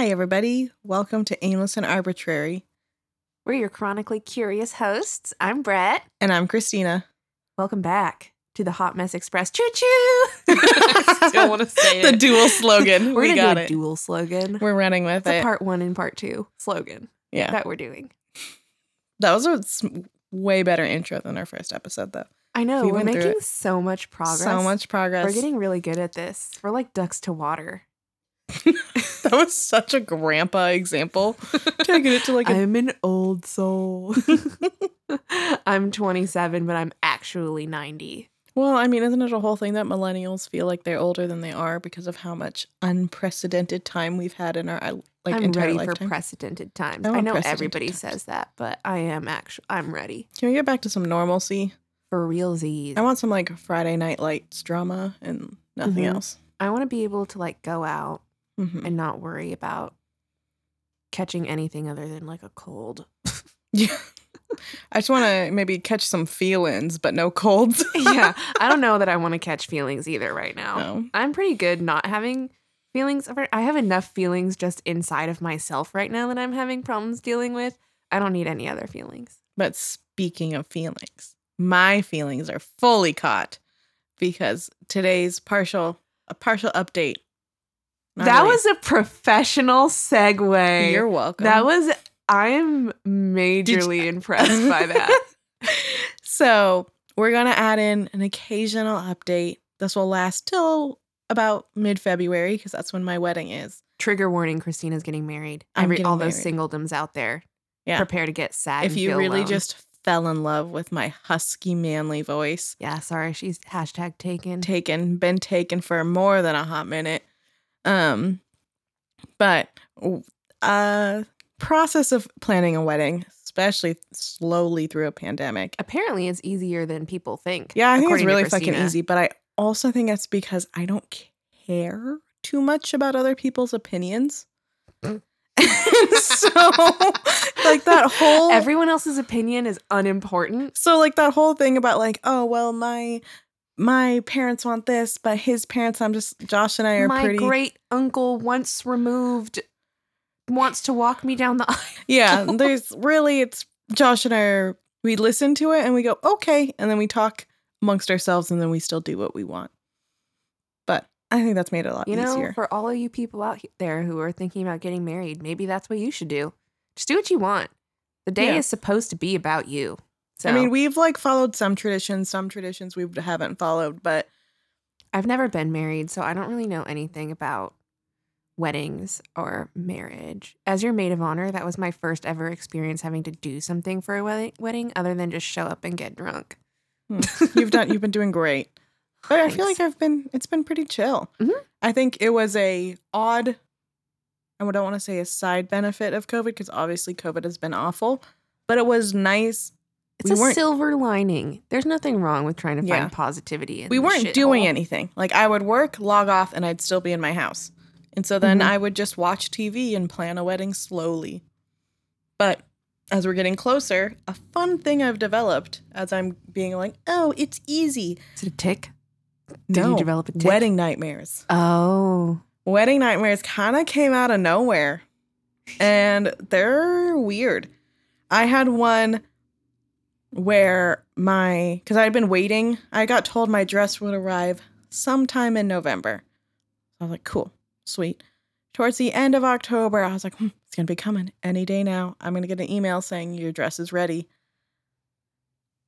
Hi, everybody. Welcome to Aimless and Arbitrary. We're your chronically curious hosts. I'm Brett. And I'm Christina. Welcome back to the Hot Mess Express. Choo choo! Still want to say the dual slogan. We're we gonna got do a it. dual slogan. We're running with It's a it. part one and part two slogan yeah. that we're doing. That was a s- way better intro than our first episode, though. I know We we're making so much progress. So much progress. We're getting really good at this. We're like ducks to water. that was such a grandpa example. Taking it to like. I'm an old soul. I'm 27, but I'm actually 90. well, I mean, isn't it a whole thing that millennials feel like they're older than they are because of how much unprecedented time we've had in our like I'm entire ready lifetime? for precedented times. I I, want know precedented everybody times. says that, but I am actually I'm ready Can we get back to some normalcy? for real Z's. I want some like Friday Night Lights drama and nothing Mhm. else. I want to be able to like go out Mhm. and not worry about catching anything other than like a cold. Yeah. I just want to maybe catch some feelings, but no colds. yeah, I don't know that I want to catch feelings either right now. No. I'm pretty good not having feelings. I have enough feelings just inside of myself right now that I'm having problems dealing with. I don't need any other feelings. But speaking of feelings, my feelings are fully caught because today's partial a partial update. That really- was a professional segue. You're welcome. That was I am majorly impressed by that. so we're gonna add in an occasional update. This will last till about mid February because that's when my wedding is. Trigger warning: Christina's getting married. I'm Every, getting all those singledoms out there, Yeah. prepare to get sad. if you really alone. just fell in love with my husky manly voice, yeah, sorry, she's hashtag taken. taken been taken for more than a hot minute um but uh process of planning a wedding especially slowly through a pandemic Apparently, it's easier than people think. yeah i think it's really fucking easy but i also think that's because i don't care too much about other people's opinions Mm. so like that whole Everyone else's opinion is unimportant. So like that whole thing about like, oh well, my my parents want this, but his parents, I'm just Josh and I are My pretty. great uncle, once removed, wants to walk me down the aisle. yeah, there's really it's Josh and I are we listen to it and we go okay, and then we talk amongst ourselves, and then we still do what we want. But I think that's made it a lot You know, easier. for all of you people out there who are thinking about getting married, maybe that's what you should do. Just do what you want. The day Yeah. is supposed to be about you. So I mean, we've like followed some traditions, some traditions we haven't followed, but I've never been married, so I don't really know anything about weddings or marriage. As your maid of honor, that was my first ever experience having to do something for a wedding, wedding other than just show up and get drunk. Hmm. you've done you've been doing great but i feel like i've been it's been pretty chill Mhm. i think it was a odd i don't want to say a side benefit of covid because obviously covid has been awful but it was nice It's We a silver lining. There's nothing wrong with trying to Yeah. find positivity in we weren't doing shithole. anything like i would work log off and i'd still be in my house and so then Mhm. i would just watch tv and plan a wedding slowly but as we're getting closer a fun thing i've developed as i'm being like oh it's easy Is it a tick? Did no you develop a tick? wedding nightmares Oh. wedding nightmares kind of came out of nowhere and they're weird i had one where my because i'd been waiting i got told my dress would arrive sometime in november. I was like cool sweet. Towards the end of october i was like hmm, it's gonna be coming any day now. I'm gonna get an email saying your dress is ready.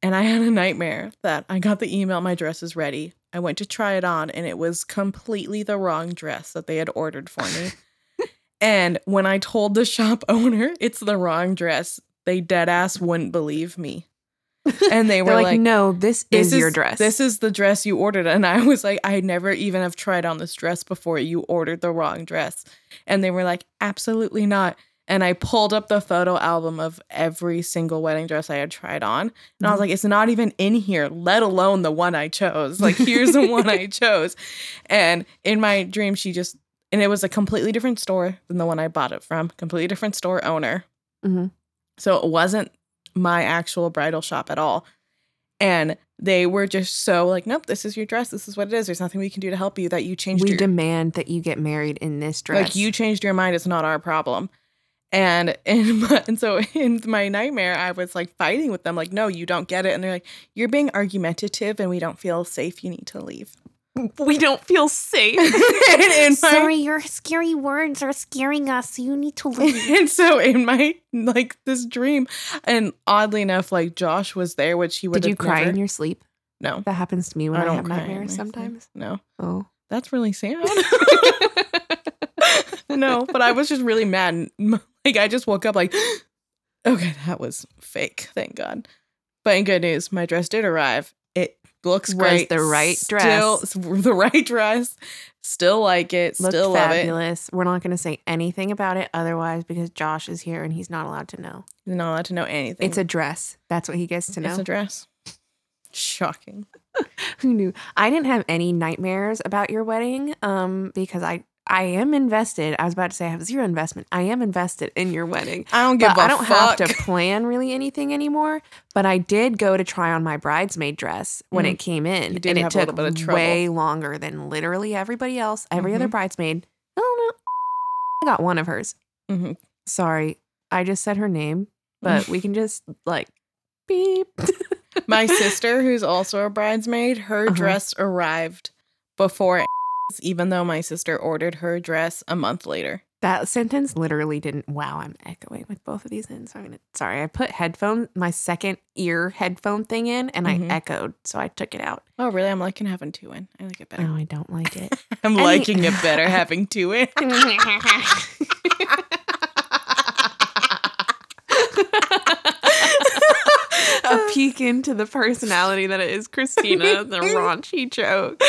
And i had a nightmare that i got the email my dress is ready. I went to try it on and it was completely the wrong dress that they had ordered for me. And when i told the shop owner it's the wrong dress they dead ass wouldn't believe me and they were like, like, no, this, this is, your dress. This is the dress you ordered. And I was like, I never even have tried on this dress before. You ordered the wrong dress. And they were like, absolutely not. And I pulled up the photo album of every single wedding dress I had tried on. And I was Mhm. like, it's not even in here, let alone the one I chose. Like, here's the one I chose. And in my dream, she just, and it was a completely different store than the one I bought it from, completely different store owner. Mhm. So it wasn't my actual bridal shop at all. And they were just so like, nope, this is your dress. This is what it is. There's nothing we can do to help you. That you changed We your demand that you get married in this dress. like you changed your mind. It's not our problem. And my, and so in my nightmare, I was like fighting with them, like, no, you don't get it. And they're like, you're being argumentative, and we don't feel safe. You need to leave. We don't feel safe. and, in my, Sorry, your scary words are scaring us. You need to leave. and so in my like this dream, and oddly enough, like Josh was there, which he would. Did you have cry never- in your sleep? No, That happens to me when I I, don't have nightmares my sleep. sometimes. No, Oh. that's really sad. no, but I was just really mad. And, like I just woke up like, okay, that was fake. Thank God. But in good news, my dress did arrive. Looks great. the right Still, the right dress. Still like it. Looked Still love it. fabulous. We're not going to say anything about it otherwise because Josh is here and he's not allowed to know. You're not allowed to know anything. It's a dress. That's what he gets to know. It's a dress. Shocking. Who knew? I didn't have any nightmares about your wedding um because I I am invested. I was about to say I have zero investment. I am invested in your wedding. I don't give But a I don't fuck. have to plan really anything anymore. But I did go to try on my bridesmaid dress when Mm. it came in, You did and it took way longer than literally everybody else. Every other Mhm. bridesmaid. Oh no, I got one of hers. Mhm. Sorry, I just said her name, but we can just like beep. My sister, who's also a bridesmaid, her Uh-huh. dress arrived before, even though my sister ordered her dress a month later. That sentence literally didn't. Wow, I'm echoing with both of these in. So I'm gonna. Sorry, I put headphone, my second ear headphone thing in, and Mhm. I echoed, so I took it out. Oh, really? I'm liking having two in. I like it better. No, I don't like it. I'm liking it better having two in. a peek into the personality that is Christina, the raunchy joke.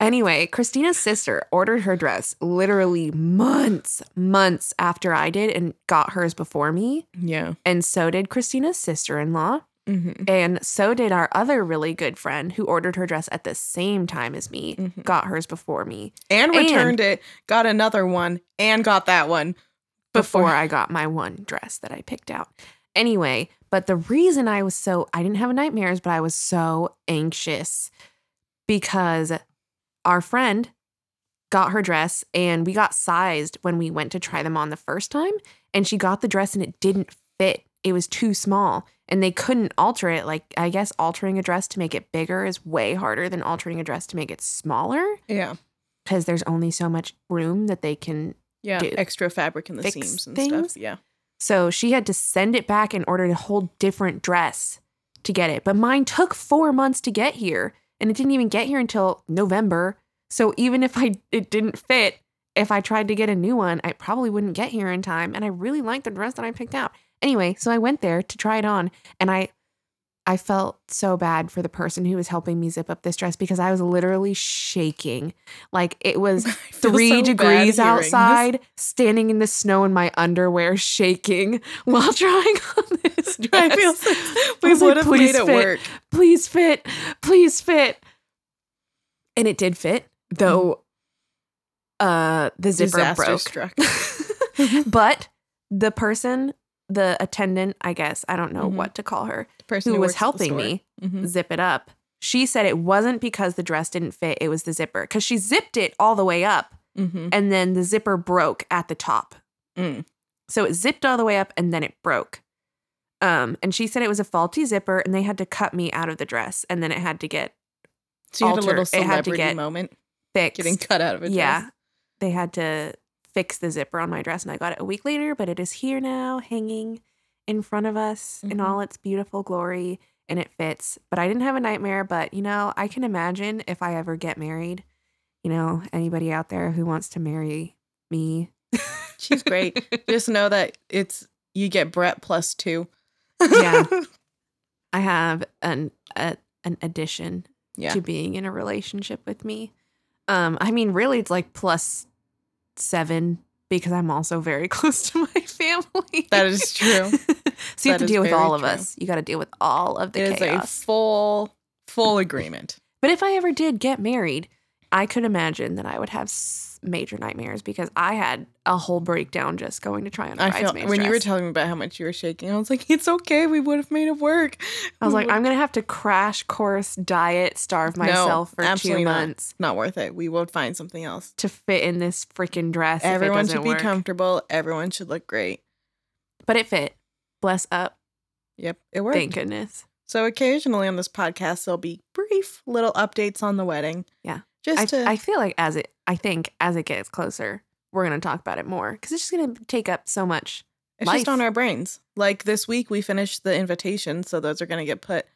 Anyway, Christina's sister ordered her dress literally months, months after I did and got hers before me. yeah. And so did Christina's sister in law. Mm-hmm. And so did our other really good friend who ordered her dress at the same time as me, Mhm. got hers before me, And And- returned it, got another one, and got that one before I got my one dress that I picked out. Anyway, but the reason I was so, I didn't have nightmares, but I was so anxious because our friend got her dress and we got sized when we went to try them on the first time. And she got the dress and it didn't fit. It was too small and they couldn't alter it. Like, I guess altering a dress to make it bigger is way harder than altering a dress to make it smaller Yeah. because there's only so much room that they can Yeah. Do- Extra fabric in the fix seams and things? stuff. Yeah. So she had to send it back and order a whole different dress to get it. But mine took four months to get here, and it didn't even get here until November. So even if I it didn't fit, if I tried to get a new one, I probably wouldn't get here in time. And I really liked the dress that I picked out. Anyway, so I went there to try it on, and I I felt so bad for the person who was helping me zip up this dress because I was literally shaking. Like it was three so degrees hearing this. outside, standing in the snow in my underwear, shaking while trying on this dress. I feel so, I we like, would have "Please made it fit." work. please fit, please fit. And it did fit, though uh the zipper Disaster broke. but the person, the attendant, I guess, I don't know Mhm. what to call her, The person who was at the helping me Mhm. zip it up. She said it wasn't because the dress didn't fit, it was the zipper. Because she zipped it all the way up Mhm. and then the zipper broke at the top. Mm. So it zipped all the way up and then it broke. Um, and she said it was a faulty zipper and they had to cut me out of the dress and then it had to get So you had a little it had to celebrity get moment fixed. getting cut out of it. yeah. They had to fix the zipper on my dress and I got it a week later, but it is here now hanging in front of us in Mhm. all its beautiful glory and it fits. But I didn't have a nightmare, but you know, I can imagine if I ever get married, you know, anybody out there who wants to marry me. She's great. Just know that it's you get Brett plus two. Yeah. I have an a, an addition Yeah. to being in a relationship with me. Um, I mean, really, it's like plus seven because I'm also very close to my family. That is true. so you That have to deal with all of true. us. You got to deal with all of the It is a chaos. full full agreement. but if I ever did get married, I could imagine that I would have major nightmares because I had a whole breakdown just going to try on a I feel when you were telling me about how much you were shaking, I was like, it's okay. We would have made it work. I was We like, would- I'm gonna have to crash course diet, starve No, myself for two absolutely not. months not worth it. We would find something else. to fit in this freaking dress. Everyone if it should be work. comfortable. Everyone should look great. but it fit. Bless up. Yep, it worked. Thank goodness. So occasionally on this podcast, there'll be brief little updates on the wedding. Yeah. Just I, to I feel like as it, I think as it gets closer, we're gonna talk about it more because it's just gonna take up so much. it's just on our brains. Like this week, we finished the invitation, so those are gonna get put.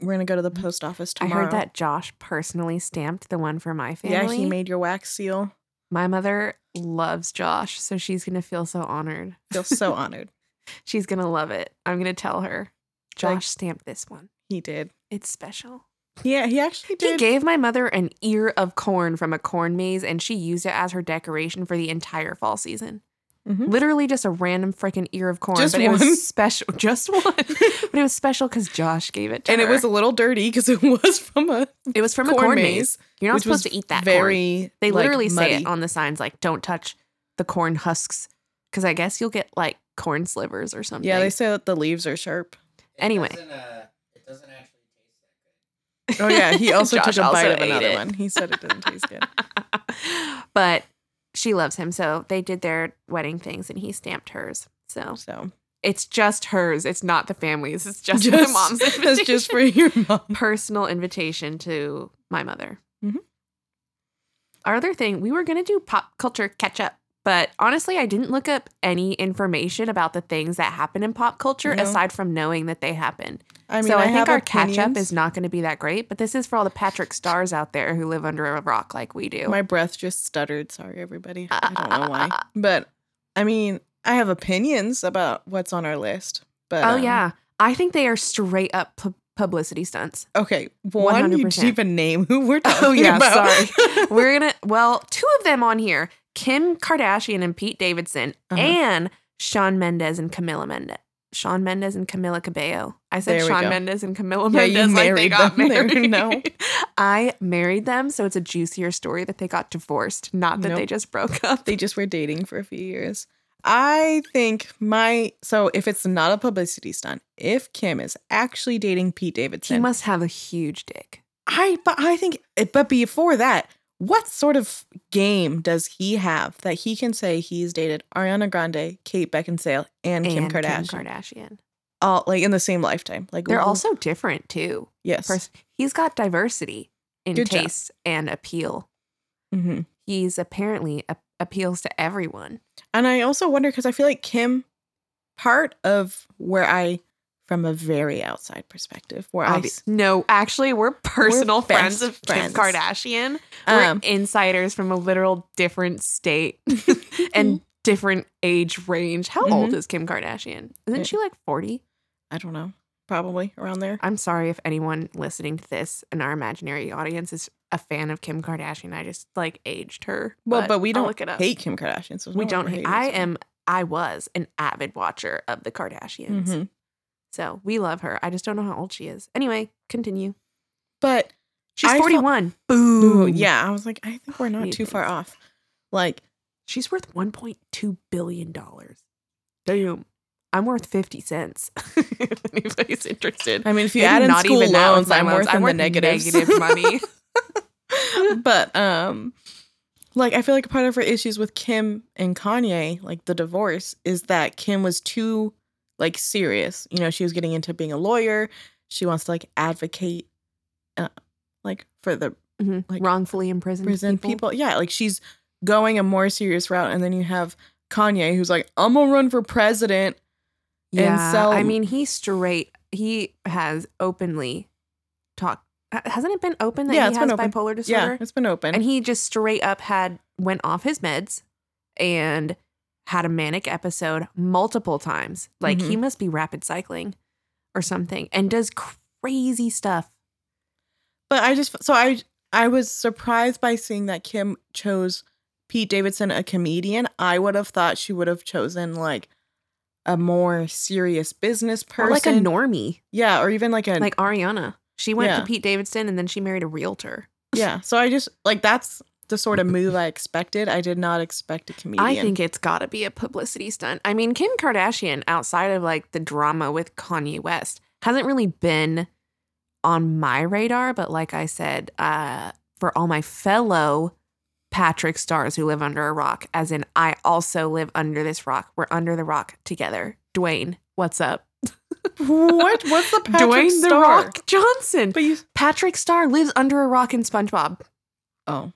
We're gonna go to the mm. post office tomorrow. I heard that Josh personally stamped the one for my family. Yeah, he made your wax seal. my mother loves Josh, so she's gonna feel so honored. Feel so honored. She's gonna love it. I'm gonna tell her. Like- Josh stamped this one. He did. It's special. Yeah, he actually did. He gave my mother an ear of corn from a corn maze, and she used it as her decoration for the entire fall season. Mhm. Literally just a random freaking ear of corn, Just but it was special. Just one, but it was special because Josh gave it to her. and her. it was a little dirty because it was from a it was from a corn corn maze, maze. You're not supposed to eat that. corn. very. They like, literally say muddy. it on the signs, like "Don't touch the corn husks," because I guess you'll get like corn slivers or something. Yeah, they say that the leaves are sharp. It Anyway. doesn't, uh, it doesn't actually taste that good. Oh yeah, he also took a bite of another one. He said it didn't taste good. but she loves him, so they did their wedding things, and he stamped hers. So So it's just hers. It's not the family's. It's just, just, my mom's invitation. that's just for your mom. personal invitation to my mother. Mhm. Our other thing, we were gonna do pop culture catch up, but honestly, I didn't look up any information about the things that happen in pop culture No. aside from knowing that they happen. I mean, so I, have think our catch up is not going to be that great, but this is for all the Patrick stars out there who live under a rock like we do. My breath just stuttered. Sorry, everybody. I don't know why, but I mean, I have opinions about what's on our list. But oh um, yeah, I think they are straight up pu- publicity stunts. Okay, one, you 100%. didn't even name who we're talking about. Oh yeah, about. sorry. We're gonna well, two of them on here: Kim Kardashian and Pete Davidson, Uh-huh. and Shawn Mendes and Camila Mendez. Shawn Mendes and Camila Cabello. I said Sean go. Mendez and Camila Yeah, you Mendez like they married got them married. No. I married them, so it's a juicier story that they got divorced, not that they just broke up. they just were dating for a few years. I think my so if it's not a publicity stunt, if Kim is actually dating Pete Davidson, He must have a huge dick. I but I think but before that, what sort of game does he have that he can say he's dated Ariana Grande, Kate Beckinsale, and, Kim Kardashian Kim Kardashian. all like in the same lifetime? Like They're wh- also different too. yes, Pers- he's got diversity in Good job. taste and appeal. hmm He's apparently a- appeals to everyone. And I also wonder because I feel like Kim, part of where I, from a very outside perspective, where I, Obvi- no, actually, we're personal friends of friends. Kim Kardashian. We're um, insiders from a literal different state and different age range. How Mm-hmm. old is Kim Kardashian? Isn't she like 40? I don't know, probably around there. I'm sorry if anyone listening to this in our imaginary audience is a fan of Kim Kardashian. I just like aged her. Well, but, we I'll don't look it up. hate Kim Kardashian. So we don't hate. I am. I was an avid watcher of the Kardashians, Mhm. So we love her. I just don't know how old she is. Anyway, continue. But She's I 41. ooh, Boom. yeah, I was like, I think we're not too far off. Like, She's worth 1.2 billion dollars. Damn. I'm worth 50 cents. if anybody's interested. I mean, if you Maybe add in not school even that with loans, I'm worth I'm the worth negatives. negative money. but um, like I feel like a part of her issues with Kim and Kanye, like the divorce, is that Kim was too like serious. You know, she was getting into being a lawyer. She wants to like advocate, uh, like for the Mhm. Like, Wrongfully imprisoned prison people. people. Yeah, like she's going a more serious route, and then you have Kanye who's like, "I'm gonna run for president." and Yeah, sell- I mean, he straight. He has openly talked. Hasn't it been open that Yeah, he has bipolar disorder? Yeah, it's been open. and he just straight up had went off his meds and had a manic episode multiple times. Like Mm-hmm. he must be rapid cycling or something, and does crazy stuff. But I just so I I was surprised by seeing that Kim chose Pete Davidson, a comedian. I would have thought she would have chosen like a more serious business person, Or like a normie, yeah, or even like a like Ariana. She went Yeah. to Pete Davidson and then she married a realtor. Yeah. So I just like that's the sort of move I expected. I did not expect a comedian. I think it's got to be a publicity stunt. I mean, Kim Kardashian, outside of like the drama with Kanye West, hasn't really been on my radar. But like I said, uh, for all my fellow Patrick stars who live under a rock, as in I also live under this rock. We're under the rock together. Dwayne, what's up? what? What's the Patrick Dwayne Star? the Rock Johnson. But you. Patrick Star lives under a rock in SpongeBob. Oh.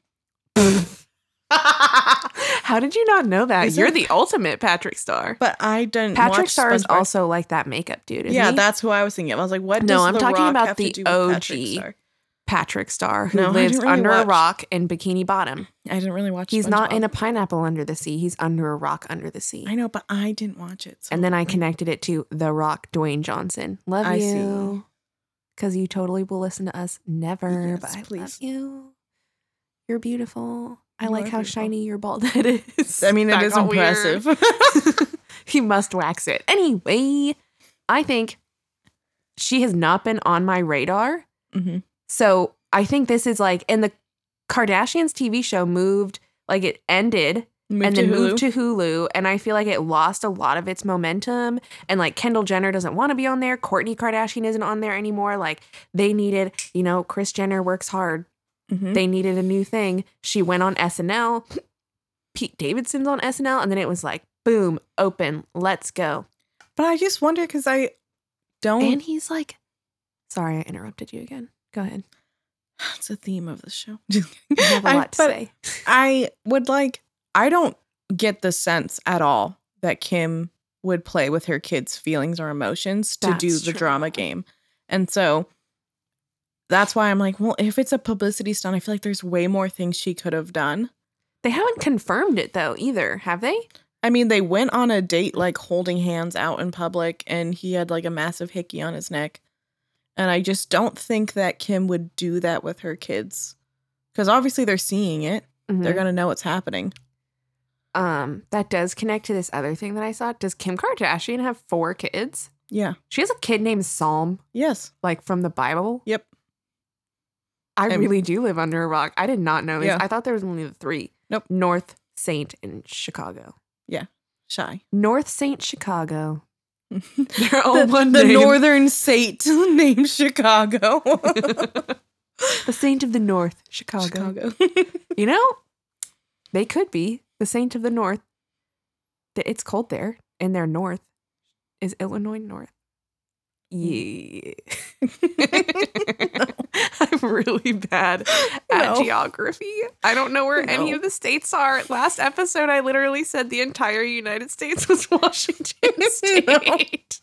How did you not know that? Is You're the ultimate Patrick Star. But I don't. Patrick watch Star is SpongeBob. also like that makeup dude. Yeah, he? that's who I was thinking. of. I was like, what? No, I'm talking Rock about the Patrick OG. Star? Patrick Star who No, I lives didn't really under a rock in Bikini Bottom. I didn't really watch. It. He's not in a pineapple under the sea. He's under a rock under the sea. I know, but I didn't watch it. so- And then I connected it to The Rock, Dwayne Johnson. Love I see. you. Because you totally will listen to us. Never, Yes, but I love please. you. You're beautiful. I You like how beautiful. shiny your bald head is. I mean, it That is got impressive. he must wax it. Anyway, I think she has not been on my radar. Mhm. So I think this is like, and the Kardashians TV show moved, like it ended Moved and then Hulu. moved to Hulu. And I feel like it lost a lot of its momentum. And like Kendall Jenner doesn't want to be on there. Kourtney Kardashian isn't on there anymore. Like they needed, you know, Kris Jenner works hard. Mhm. They needed a new thing. She went on SNL. Pete Davidson's on SNL. And then it was like, boom, open, let's go. But I just wonder because I don't. And he's like, sorry, I interrupted you again. Go ahead. it's a theme of the show. I have a I- lot to but say. I would like. I don't get the sense at all that Kim would play with her kids' feelings or emotions to do That's the drama game, and so that's why I'm like, well, if it's a publicity stunt, I feel like there's way more things she could have done. They haven't confirmed it though either, have they? I mean, they went on a date like holding hands out in public, and he had like a massive hickey on his neck. And I just don't think that Kim would do that with her kids. Because obviously they're seeing it. They're Mhm. going to know what's happening. Um, that does connect to this other thing that I saw. Does Kim Kardashian have four kids? Yeah. She has a kid named Psalm, Yes. like from the Bible. Yep. I I'm- really do live under a rock. I did not know this. Yeah. I thought there was only the three. Nope. North, Saint, and Chicago. Yeah. Shy. North Saint Chicago. They're the, all one the name. northern Saint named Chicago. the Saint of the North, Chicago. Chicago. You know, they could be the Saint of the North. It's cold there, and they're north. Is Illinois north? Mm. Yeah. I'm really bad at No. geography. I don't know where any of the states are. Last episode, I literally said the entire United States was Washington State.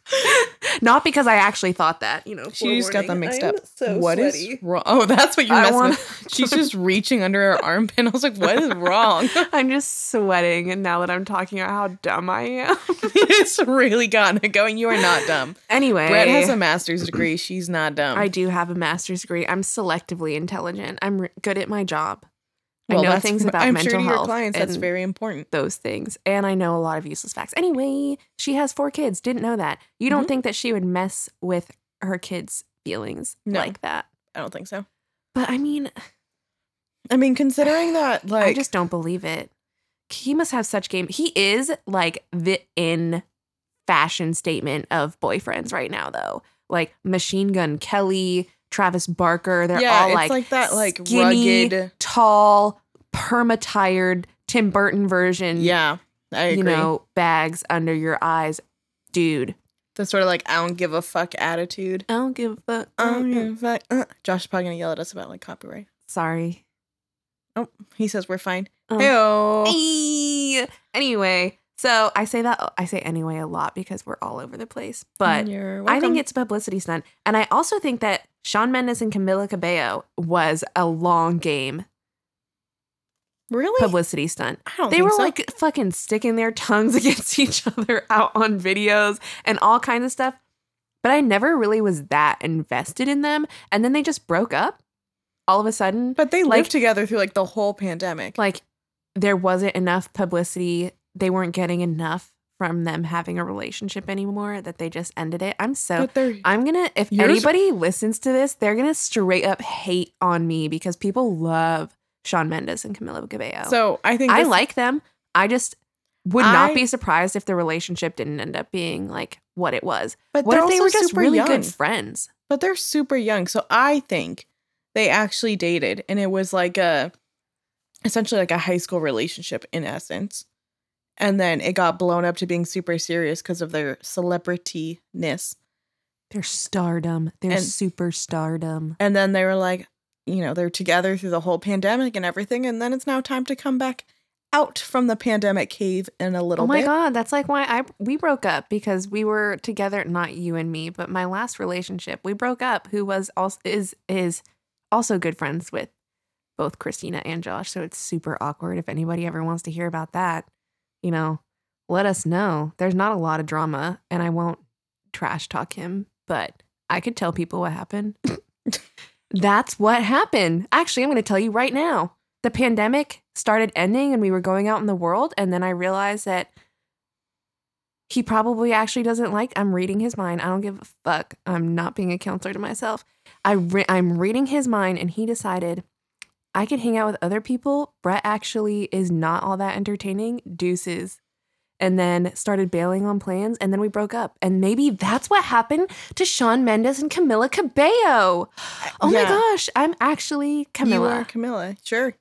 Not because I actually thought that, you know. she just got them mixed I'm up. So What is sweaty. wrong? Oh, that's what you're I messing wanna- with. She's just reaching under her armpit. I was like, what is wrong? I'm just sweating, and now that I'm talking about how dumb I am. it's really gotten it going. You are not dumb. Anyway, Brett has a master's degree. She's not dumb. I do have a master's degree. I'm selectively intelligent. I'm re- good at my job. Well, I know things about I'm mental sure to your health clients that's very important. those things, and I know a lot of useless facts. Anyway, she has four kids. Didn't know that. You don't Mhm. think that she would mess with her kids' feelings No. like that? I don't think so. But I mean, I mean, considering that, like, I just don't believe it. He must have such game. He is like the in fashion statement of boyfriends right now, though. Like Machine Gun Kelly, Travis Barker. They're yeah, all it's like, like, that, like skinny, rugged. tall, perma tired Tim Burton version. Yeah, I agree. you know, bags under your eyes, dude. the sort of like I don't give a fuck attitude. I don't give a fuck. I don't give a fuck. Uh, Josh is probably gonna yell at us about like copyright. Sorry. Oh, he says we're fine. Um, Heyo. Eee. Anyway, so I say that I say anyway a lot because we're all over the place. Mm, but I think it's a publicity stunt. And I also think that Shawn Mendes and Camila Cabello was a long game really. publicity stunt. I don't They were so. like fucking sticking their tongues against each other out on videos and all kinds of stuff. But I never really was that invested in them. And then they just broke up all of a sudden. but they like- lived together through like the whole pandemic. Like there wasn't enough publicity. They weren't getting enough from them having a relationship anymore that they just ended it. I'm so I'm gonna if anybody listens to this, they're gonna straight up hate on me because people love Shawn Mendes and Camila Cabello. so I think I this- like them. I just would not be surprised if the relationship didn't end up being like what it was. But What if they were just really young. good friends? But they're super young. So I think they actually dated and it was like a essentially like a high school relationship in essence. And then it got blown up to being super serious because of their celebrity-ness. Their stardom, their And- super stardom. And then they were like, you know, they're together through the whole pandemic and everything. And then it's now time to come back out from the pandemic cave in a little Oh my bit. god, that's like why I we broke up because we were together. Not you and me, but my last relationship, we broke up. Who was also is is also good friends with both Christina and Josh. So it's super awkward. If anybody ever wants to hear about that, you know, let us know. There's not a lot of drama, and I won't trash talk him, but I could tell people what happened. That's what happened. Actually, I'm going to tell you right now. The pandemic started ending and we were going out in the world. And then I realized that he probably actually doesn't like. I'm reading his mind. I don't give a fuck. I'm not being a counselor to myself. I re- I'm reading his mind, and he decided I could hang out with other people. Brett actually is not all that entertaining. Deuces. And then started bailing on plans, and then we broke up. And maybe that's what happened to Shawn Mendes and Camila Cabello. Oh my gosh, I'm actually You Camila. are Camila. Sure.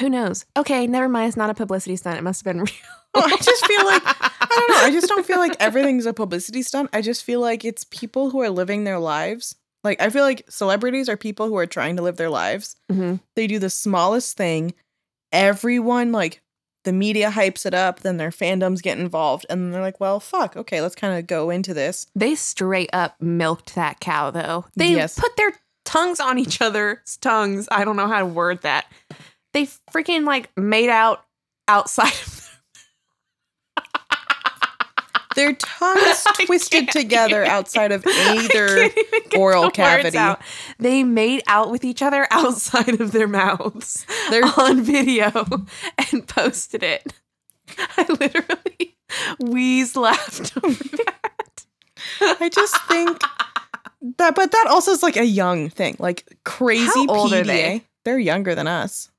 Who knows? Okay, never mind. It's not a publicity stunt. It must have been real. Well, I just feel like I don't know. I just don't feel like everything's a publicity stunt. I just feel like it's people who are living their lives. Like I feel like celebrities are people who are trying to live their lives. Mhm. They do the smallest thing. Everyone like the media hypes it up, then their fandoms get involved, and they're like, "Well, fuck. Okay, let's kind of go into this." They straight up milked that cow, though. They Yes. put their tongues on each other's tongues. I don't know how to word that. They freaking like made out outside of Their tongues twisted together outside of either. can't even get oral cavity. They made out with each other outside of their mouths They're on video and posted it. I literally wheezed laughed over that. I just think that, but that also is like a young thing, like crazy How old PDA. are they? They're younger than us.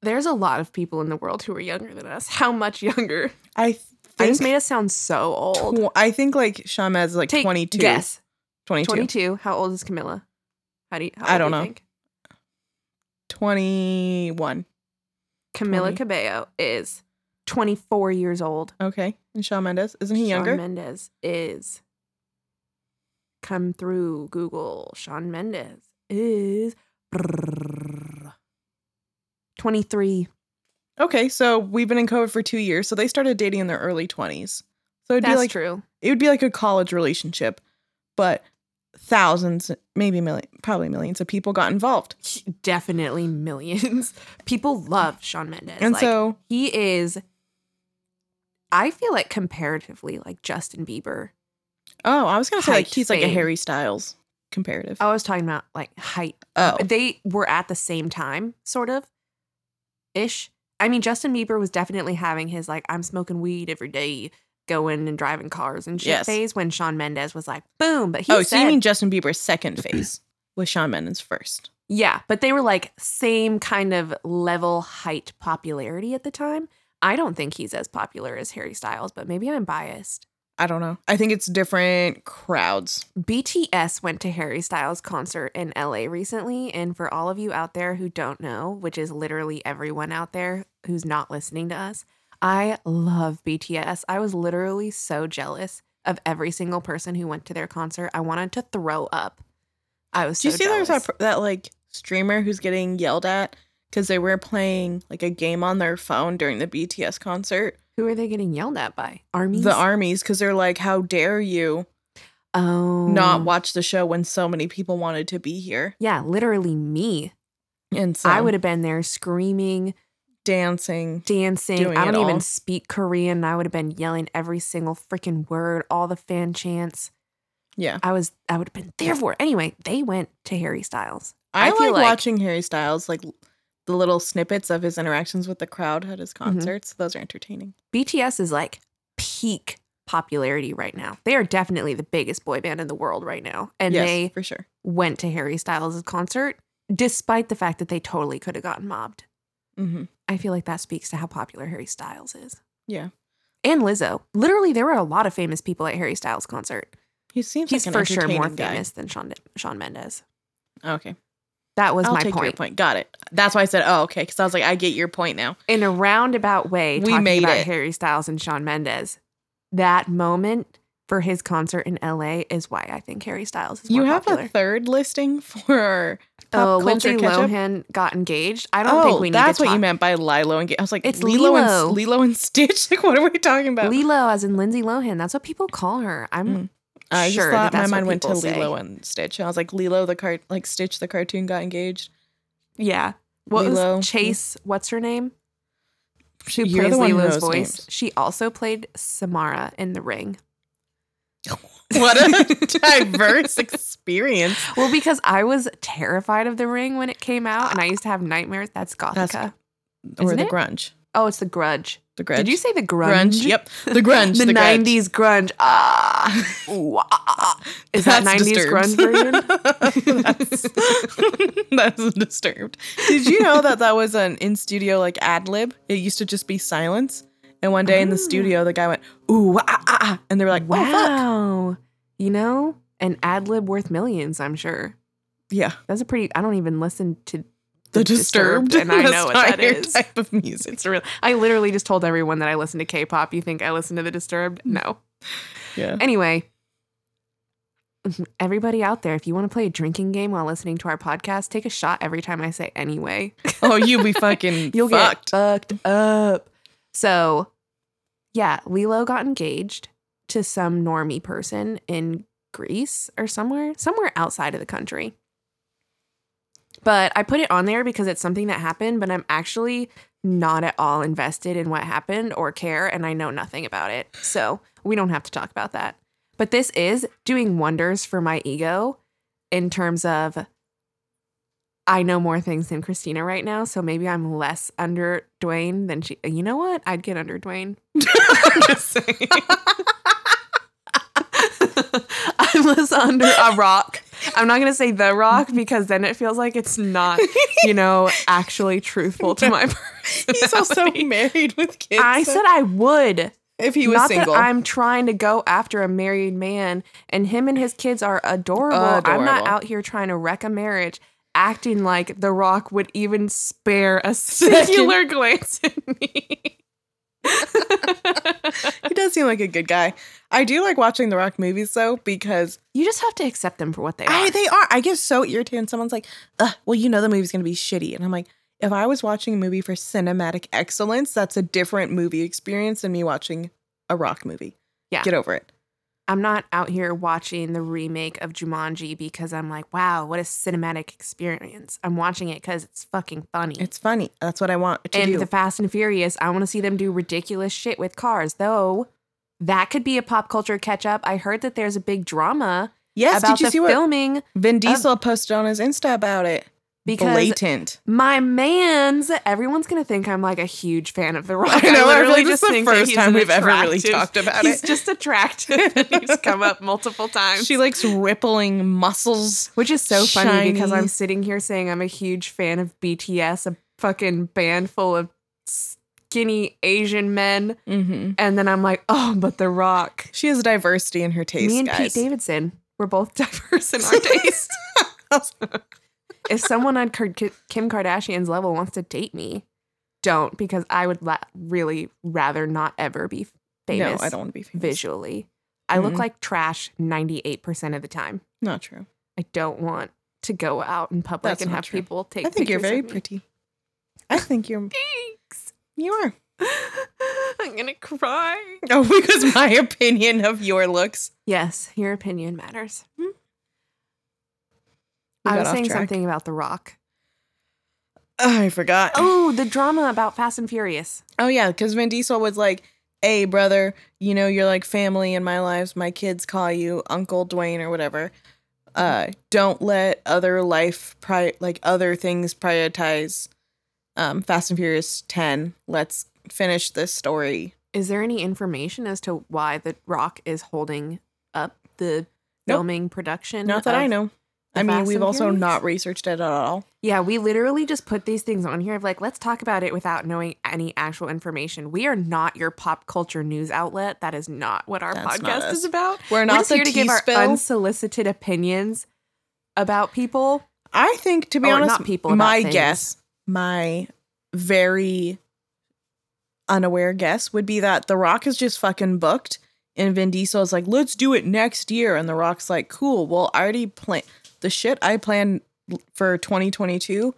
There's a lot of people in the world who are younger than us. How much younger? I I just made us sound so old. tw- I think like Shawn Mendes is like Take 22. Guess. 22. 22. How old is Camila? How do you? How I don't do you know. Think? 21. Camila 20. Cabello is 24 years old. Okay. And Shawn Mendes, isn't he Shawn younger? Mendes is. Come through Google. Shawn Mendes is 23. Okay, so we've been in COVID for 2 years, so they started dating in their early 20s. So it'd That's be like true. it would be like a college relationship, but thousands, maybe million, probably millions of people got involved. Definitely millions. People love Sean Mendes. And Like, so he is. I feel like comparatively like Justin Bieber. Oh, I was gonna say like he's like a. Harry Styles comparative. I was talking about like height. Oh, They were at the same time, sort of ish. I mean, Justin Bieber was definitely having his like, I'm smoking weed every day, going and driving cars and shit Yes. phase when Sean Mendes was like, boom. But he oh, said, so you mean Justin Bieber's second phase with Shawn Mendes first? yeah, but they were like same kind of level height popularity at the time. I don't think he's as popular as Harry Styles, but maybe I'm biased. I don't know. I think it's different crowds. BTS went to Harry Styles' concert in LA recently. And for all of you out there who don't know, which is literally everyone out there who's not listening to us, I love BTS. I was literally so jealous of every single person who went to their concert. I wanted to throw up. I was Do you see jealous. there's that that like streamer who's getting yelled at because they were playing like a game on their phone during the BTS concert? who are they getting yelled at by? Armies? The armies, because they're like, "How dare you Oh. not watch the show when so many people wanted to be here?" Yeah, literally me. And so I would have been there screaming, dancing. dancing. Doing I don't it even all. speak Korean. I would have been yelling every single freaking word, all the fan chants. Yeah, I was I would have been there for it. Anyway, they went to Harry Styles. I, I feel like, like- watching Harry Styles like the little snippets of his interactions with the crowd at his Mm-hmm. concerts. Those are entertaining. BTS is like peak popularity right now. They are definitely the biggest boy band in the world right now. And yes, they for sure. went to Harry Styles' concert despite the fact that they totally could have gotten mobbed. hmm I feel like that speaks to how popular Harry Styles is. Yeah, And Lizzo. Literally, there were a lot of famous people at Harry Styles' concert. he seems He's like for sure more guy. famous than Shawn, Shawn Mendes. Okay, That was I'll my point. point. Got it. That's why I said, oh, okay, because I was like, I get your point now. In a roundabout way, We talking made about it. Harry Styles and Shawn Mendes, that moment for his concert in LA is why I think Harry Styles is more You have popular. a third listing for Oh, Lindsay catch-up? Lohan got engaged. I don't oh, think we need that's what talk. you meant by Lilo and. I was like, It's Lilo Lilo. and Lilo and Stitch. Like, what are we talking about? Lilo, as in Lindsay Lohan. That's what people call her. I'm Mm. I just sure that thought my that's what mind went to say. Lilo and Stitch. And I was like, Lilo the cart, like Stitch the cartoon got engaged. yeah. What Lilo. was Chase? What's her name? Who You're plays Lilo's voice? names. She also played Samara in The Ring. What a diverse experience. Well, because I was terrified of The Ring when it came out, and I used to have nightmares. That's Gothica. That's- Or the it? grunge. oh, it's The Grudge. The grudge. Did you say The Grunge? grunge? Yep. The grunge. the, the, grunge. 90s grunge. Ah. Ooh, ah, ah, ah. Is that 90s Disturbed. grunge version? that's, that's disturbed. Did you know that that was an in studio like ad lib? It used to just be silence. And one day in the Oh. studio, the guy went, ooh, ah, ah, ah. And they were like, wow. wow. You know, an ad lib worth millions, I'm sure. Yeah. That's a pretty, I don't even listen to The disturbed. and I know what that is. type of music. It's real. I literally just told everyone that I listen to K pop. You think I listen to the Disturbed? No. Yeah. Anyway, everybody out there, if you want to play a drinking game while listening to our podcast, take a shot every time I say anyway. Oh, you'll be fucking You'll fucked. get fucked up. So, yeah, Lilo got engaged to some normie person in Greece or somewhere, somewhere outside of the country. But I put it on there because it's something that happened, but I'm actually not at all invested in what happened or care, and I know nothing about it. So we don't have to talk about that. But this is doing wonders for my ego in terms of I know more things than Christina right now, so maybe I'm less under Dwayne than she. You know what? I'd get under Dwayne. I'm just saying. I'm less under a rock. I'm not gonna say the rock because then it feels like it's not, you know, actually truthful to my He's also married with kids. I said I would. if he was Not single. that I'm trying to go after a married man, and him and his kids are adorable. I'm not out here trying to wreck a marriage, acting like The Rock would even spare a singular glance at me. he does seem like a good guy. I do like watching the Rock movies though because you just have to accept them for what they are. I, they are. I get so irritated when someone's like, Ugh, "Well, you know the movie's gonna be shitty," and I'm like, if I was watching a movie for cinematic excellence, that's a different movie experience than me watching a Rock movie. Yeah. get over it. I'm not out here watching the remake of Jumanji because I'm like, wow, what a cinematic experience. I'm watching it because it's fucking funny. It's funny. That's what I want to and do. the Fast and Furious, I want to see them do ridiculous shit with cars. Though that could be a pop culture catch up. I heard that there's a big drama yes, about did you the see what filming Vin Diesel posted on his Insta about it? Because Blatant. my man's everyone's gonna think I'm like a huge fan of The Rock. I know, I literally feel like this is the first time we've ever really talked about He's it. He's just attractive he's come up multiple times. She likes rippling muscles. Which is so funny because I'm sitting here saying I'm a huge fan of BTS, a fucking band full of skinny Asian men. Mm-hmm. And then I'm like, oh, but The Rock. She has diversity in her taste, Me and guys. Pete Davidson, we're both diverse in our taste. If someone on Kim Kardashian's level wants to date me, don't because I would la- really rather not ever be famous no, I don't want to be famous. visually. I look Mm-mm. like trash 98% of the time. Not true. I don't want to go out in public That's and have true. people take I think you're very pretty. I think you're. Thanks. You are. I'm gonna cry. Oh, because my opinion of your looks. Yes, your opinion matters. We I was saying track. something about The Rock. Oh, I forgot. Oh, the drama about Fast and Furious. Oh yeah, because Vin Diesel was like, "Hey, brother, you know you're like family in my lives. My kids call you Uncle Dwayne or whatever. Uh, don't let other life pri like other things prioritize um, Fast and Furious 10. Let's finish this story. Is there any information as to why The Rock is holding up the Nope. filming production? Not that I know. I mean, we've also not researched it at all. Yeah, we literally just put these things on here of like, let's talk about it without knowing any actual information. We are not your pop culture news outlet. That is not what our That's podcast is about. We're We're not the here to give our unsolicited opinions about people. I think, to be Or honest, not people, my things. guess, my very unaware guess would be that The Rock is just fucking booked, and Vin Diesel is like, "Let's do it next year," and The Rock's like, "Cool, well, I already plan the shit I planned for 2022.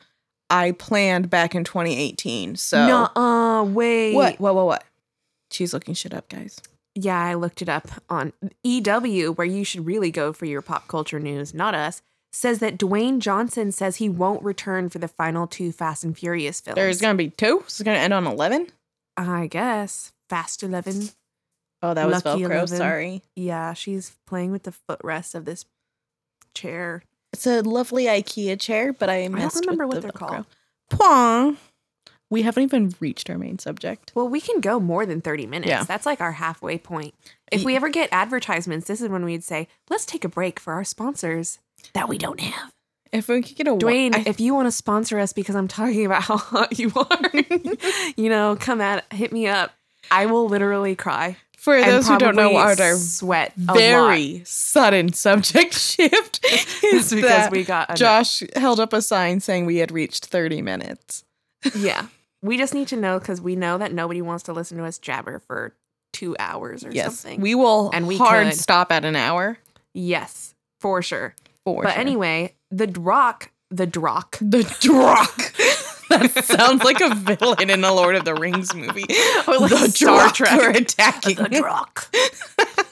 I planned back in 2018, so no, uh, wait. what, what, what, what? She's looking shit up, guys. Yeah, I looked it up on EW, where you should really go for your pop culture news, not us. Says that Dwayne Johnson says he won't return for the final two Fast and Furious films. There's gonna be two. This is gonna end on 11. I guess Fast Eleven. Oh, that was Lucky Velcro. 11. Sorry. Yeah, she's playing with the footrest of this chair. It's a lovely IKEA chair, but I I don't remember with what the they're Velcro. called. Pwong. We haven't even reached our main subject. Well, we can go more than 30 minutes. Yeah. That's like our halfway point. If we ever get advertisements, this is when we'd say, let's take a break for our sponsors that we don't have. If we could get a wa- Dwayne, I- if you want to sponsor us because I'm talking about how hot you are, you know, come at hit me up. I will literally cry. For those who don't know, our sweat very sudden subject shift is because we got Josh held up a sign saying we had reached 30 minutes. Yeah, we just need to know because we know that nobody wants to listen to us jabber for two hours or Yes, something. we will And we hard could. stop at an hour. yes, for sure. For but sure. anyway, the Drock, the Drock, the Drock. that sounds like a villain in a Lord of the Rings movie. Or like the Star Trek. are attacking. the Drock,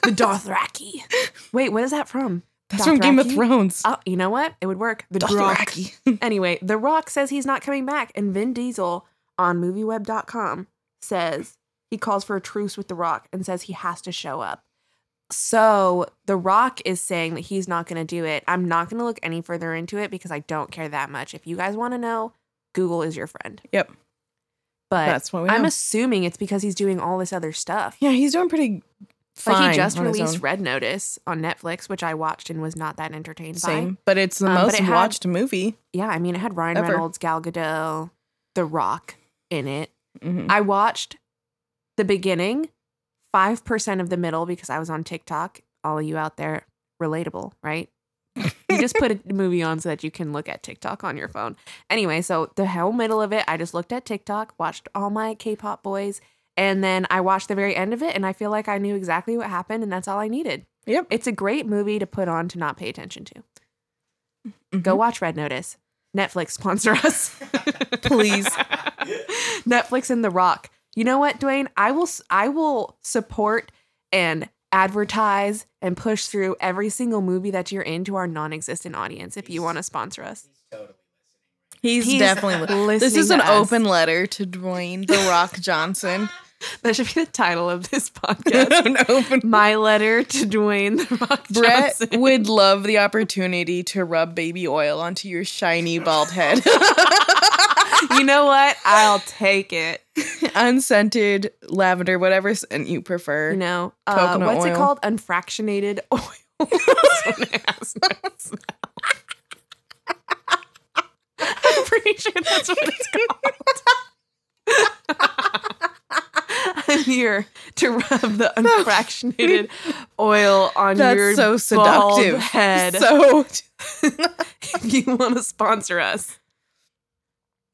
the Dothraki. Wait, what is that from? That's from Game of Thrones. Oh, you know what? It would work. The. Dothraki. Anyway, The Rock says he's not coming back, and Vin Diesel on MovieWeb.com says he calls for a truce with The Rock and says he has to show up. So The Rock is saying that he's not going to do it. I'm not going to look any further into it because I don't care that much. If you guys want to know, Google is your friend. Yep. But That's what we I'm assuming it's because he's doing all this other stuff. Yeah, he's doing pretty fine. like he just on his released own. Red Notice on Netflix, which I watched and was not that entertained by. Same, but it's the Um, but most it had- watched movie. Yeah, I mean, it had Ryan Ever. Reynolds, Gal Gadot, The Rock in it. Mhm. I watched the beginning, 5% of the middle because I was on TikTok. All of you out there, relatable, right? Just put a movie on so that you can look at TikTok on your phone. Anyway, so the whole middle of it, I just looked at TikTok, watched all my K pop boys, and then I watched the very end of it, and I feel like I knew exactly what happened, and that's all I needed. Yep. It's a great movie to put on to not pay attention to. Go Mhm. watch Red Notice. Netflix sponsor us. Please. Netflix and The Rock. You know what, Dwayne? I will I will support and advertise and push through every single movie that you're into our non-existent audience if you want to sponsor us. He's totally He's, He's definitely. listening This is to an us. open letter to Dwayne the Rock Johnson. That should be the title of this podcast. an open. My letter to Dwayne The Rock Brett Johnson. would love the opportunity to rub baby oil onto your shiny bald head. you know what? I'll take it. Unscented lavender, whatever scent you prefer. You know, uh, what's it called? Unfractionated oil. This one has no smell. I'm pretty sure that's what it's called. I'm here to rub the unfractionated oil on That's your so bald seductive. head. So if you want to sponsor us,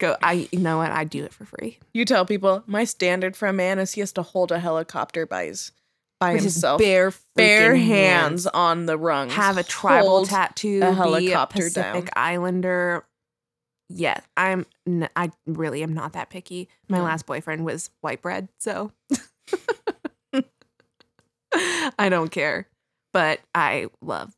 go. I you know what? I do it for free. you tell people my standard for a man is he has to hold a helicopter by his by With his himself, bare bare freaking hands on the rungs, have a tribal Hold tattoo, a be helicopter a Pacific down. Islander. Yeah, I'm. N- I really am not that picky. My No. last boyfriend was white bread, so I don't care. But I love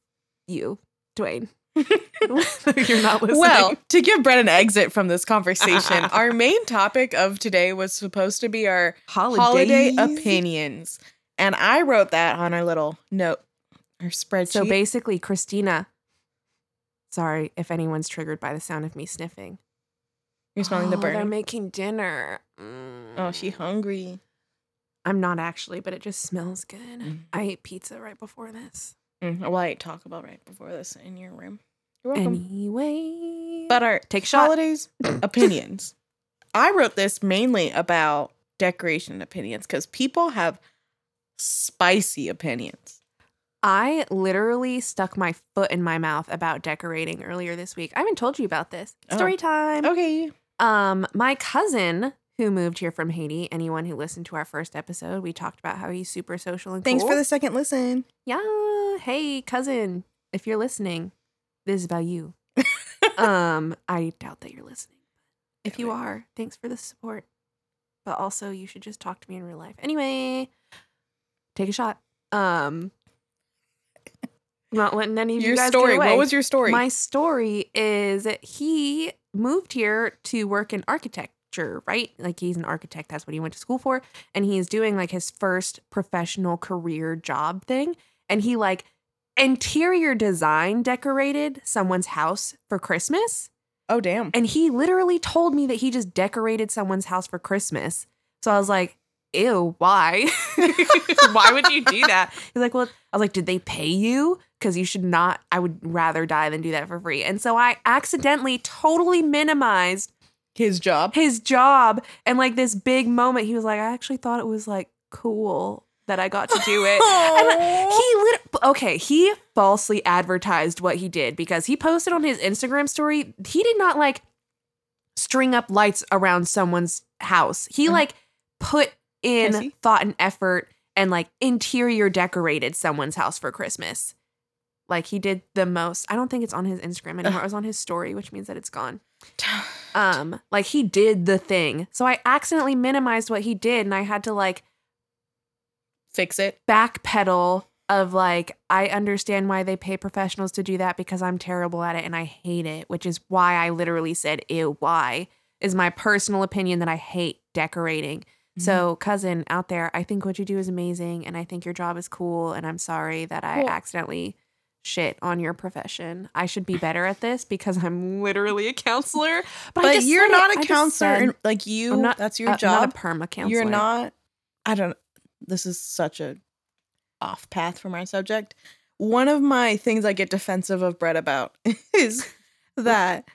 you, Dwayne. You're not listening. Well, to give Brett an exit from this conversation, our main topic of today was supposed to be our holiday opinions. And I wrote that on our little note, our spreadsheet. So basically, Christina. Sorry if anyone's triggered by the sound of me sniffing. You're smelling the Oh, They're making dinner. Mm. oh, she hungry. I'm not actually, but it just smells good. Mm. I ate pizza right before this. Mm, well, I Taco Bell right before this in your room. You're welcome. Anyway, but our take shot. holidays opinions. I wrote this mainly about decoration opinions because people have spicy opinions. I literally stuck my foot in my mouth about decorating earlier this week. I haven't told you about this. Oh. Story time. Okay. Um, my cousin who moved here from Haiti. Anyone who listened to our first episode, we talked about how he's super social and Thanks cool. for the second listen. Yeah. Hey, cousin, if you're listening, this is about you. um, I doubt that you're listening. If you are, thanks for the support. But also, you should just talk to me in real life. Anyway, take a shot. Um, not letting any of your you guys story. Get away. What was your story? My story is that he moved here to work in architecture, right? Like he's an architect. That's what he went to school for. And he's doing like his first professional career job thing. And he like interior design decorated someone's house for Christmas. oh, damn. And he literally told me that he just decorated someone's house for Christmas. So I was like, ew, why? why would you do that? He's like, well, I was like, did they pay you? Because you should not, I would rather die than do that for free. And so I accidentally totally minimized His job. his job. And like this big moment, he was like, I actually thought it was like cool that I got to do it. He lit okay, he falsely advertised what he did because he posted on his Instagram story, he did not like string up lights around someone's house. He Mhm. like put in thought and effort and like interior decorated someone's house for Christmas. Like he did the most. I don't think it's on his Instagram anymore. It was on his story, which means that it's gone. Um, like he did the thing. So I accidentally minimized what he did and I had to like Fix it. backpedal of like I understand why they pay professionals to do that because I'm terrible at it and I hate it, which is why I literally said ew why is my personal opinion that I hate decorating. So, cousin out there, I think what you do is amazing and I think your job is cool and I'm sorry that I Well- accidentally shit on your profession. I should be better at this because I'm literally a counselor. But, But you're it. not I a just counselor. said- like you, I'm not- that's your uh, job. Not a perma counselor. You're not. I don't. This is such a off path from our subject. One of my things I get defensive of Brett about is that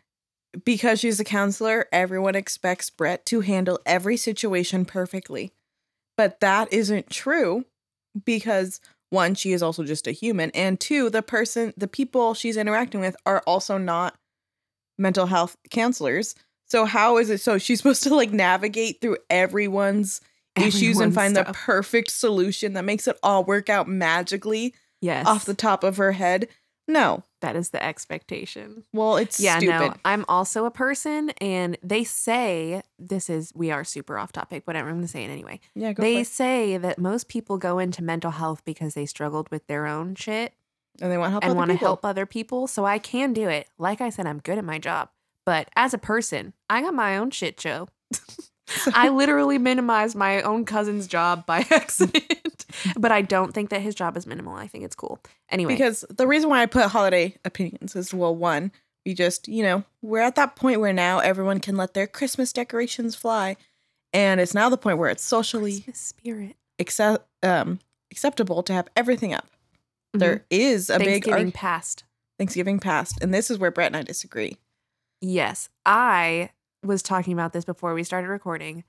because she's a counselor, everyone expects Brett to handle every situation perfectly. But that isn't true because one, she is also just a human, and two, the person, the people she's interacting with are also not mental health counselors. So how is it so she's supposed to like navigate through everyone's issues and find the perfect solution that makes it all work out magically yes off the top of her head? No. that is the expectation. Well, it's yeah, stupid. no, I'm also a person, and they say this is we are super off topic. but I'm going to say it anyway. Yeah, go they say that most people go into mental health because they struggled with their own shit And they want help and want to help other people. So I can do it. Like I said, I'm good at my job, but as a person, I got my own shit show. I literally minimized my own cousin's job by accident, but I don't think that his job is minimal. I think it's cool. Anyway, Because the reason why I put holiday opinions is well, one, we just, you know, we're at that point where now everyone can let their Christmas decorations fly. And it's now the point where it's socially Christmas spirit. accept, um, acceptable to have everything up. Mhm. There is a big Thanksgiving past. Thanksgiving past. And this is where Brett and I disagree. Yes, I was talking about this before we started recording.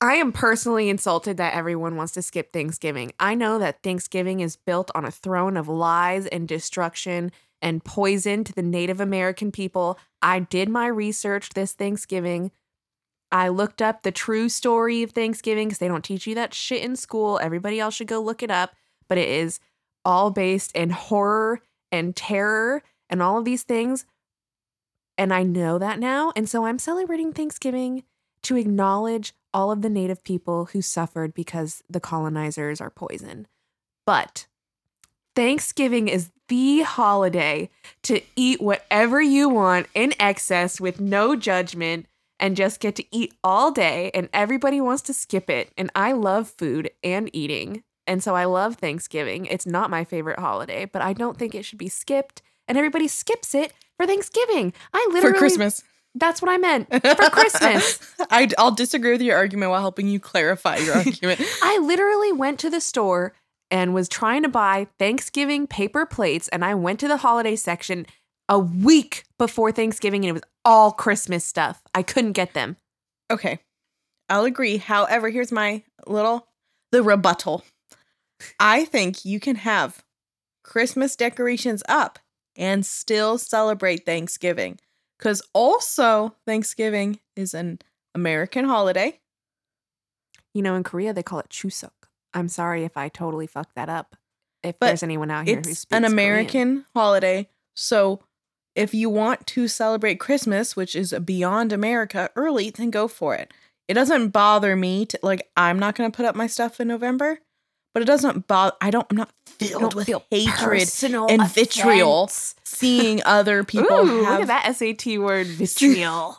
I am personally insulted that everyone wants to skip Thanksgiving. I know that Thanksgiving is built on a throne of lies and destruction and poison to the Native American people. I did my research this Thanksgiving. I looked up the true story of Thanksgiving because they don't teach you that shit in school. Everybody else should go look it up. But it is all based in horror and terror and all of these things. And I know that now. And so I'm celebrating Thanksgiving to acknowledge all of the native people who suffered because the colonizers are poison. But Thanksgiving is the holiday to eat whatever you want in excess with no judgment and just get to eat all day. And everybody wants to skip it. And I love food and eating. And so I love Thanksgiving. It's not my favorite holiday, but I don't think it should be skipped. And everybody skips it for Thanksgiving. I literally For Christmas. That's what I meant for Christmas. I, I'll disagree with your argument while helping you clarify your argument. I literally went to the store and was trying to buy Thanksgiving paper plates, and I went to the holiday section a week before Thanksgiving, and it was all Christmas stuff. I couldn't get them. Okay, I'll agree. However, here's my little the rebuttal. I think you can have Christmas decorations up and still celebrate Thanksgiving. Because also, Thanksgiving is an American holiday. You know, in Korea they call it Chuseok. I'm sorry if I totally fucked that up. If But there's anyone out here who It's speaks an Korean. American holiday. So if you want to celebrate Christmas, which is beyond America, early, then go for it. It doesn't bother me to like I'm not gonna put up my stuff in November, but it doesn't bother I don't I'm not filled with hatred and vitriol seeing other people Ooh, have look at that SAT word, vitriol.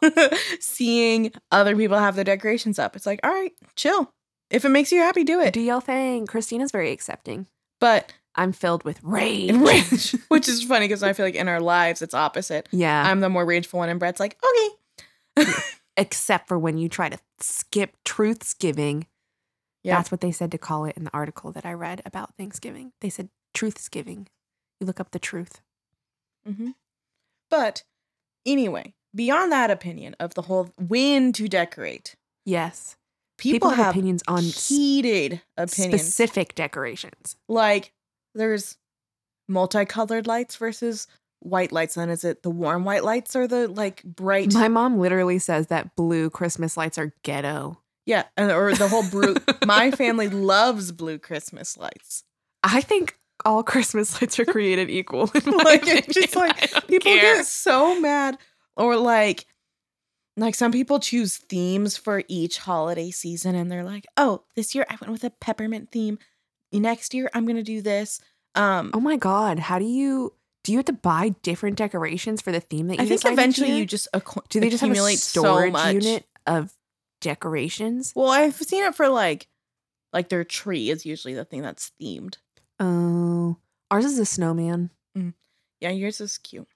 seeing other people have their decorations up. It's like, all right, chill. If it makes you happy, do it. Do your thing. Christina's very accepting? But I'm filled with rage. rage, which is funny because I feel like in our lives it's opposite. Yeah. I'm the more rageful one, and Brett's like, okay. Except for when you try to skip Truthsgiving. Yeah. That's what they said to call it in the article that I read about Thanksgiving. They said Truthsgiving. You look up the truth. Mm-hmm. But anyway, beyond that opinion of the whole when to decorate, Yes. people, have, have, opinions on heated opinions. specific decorations. like there's multicolored lights versus white lights. Then is it the warm white lights or the like bright? My mom literally says that blue Christmas lights are ghetto. Yeah, and- or the whole blue. my family loves blue Christmas lights. I think all Christmas lights are created equal. like it's just like people care. get so mad or like like some people choose themes for each holiday season and they're like oh this year i went with a peppermint theme next year i'm gonna do this um Oh my god! How do you do? You have to buy different decorations for the theme that you i think eventually you just accu- do they just have a accumulate so storage much unit of decorations? well i've seen it for like like their tree is usually the thing that's themed Oh, ours is a snowman. yeah yours is cute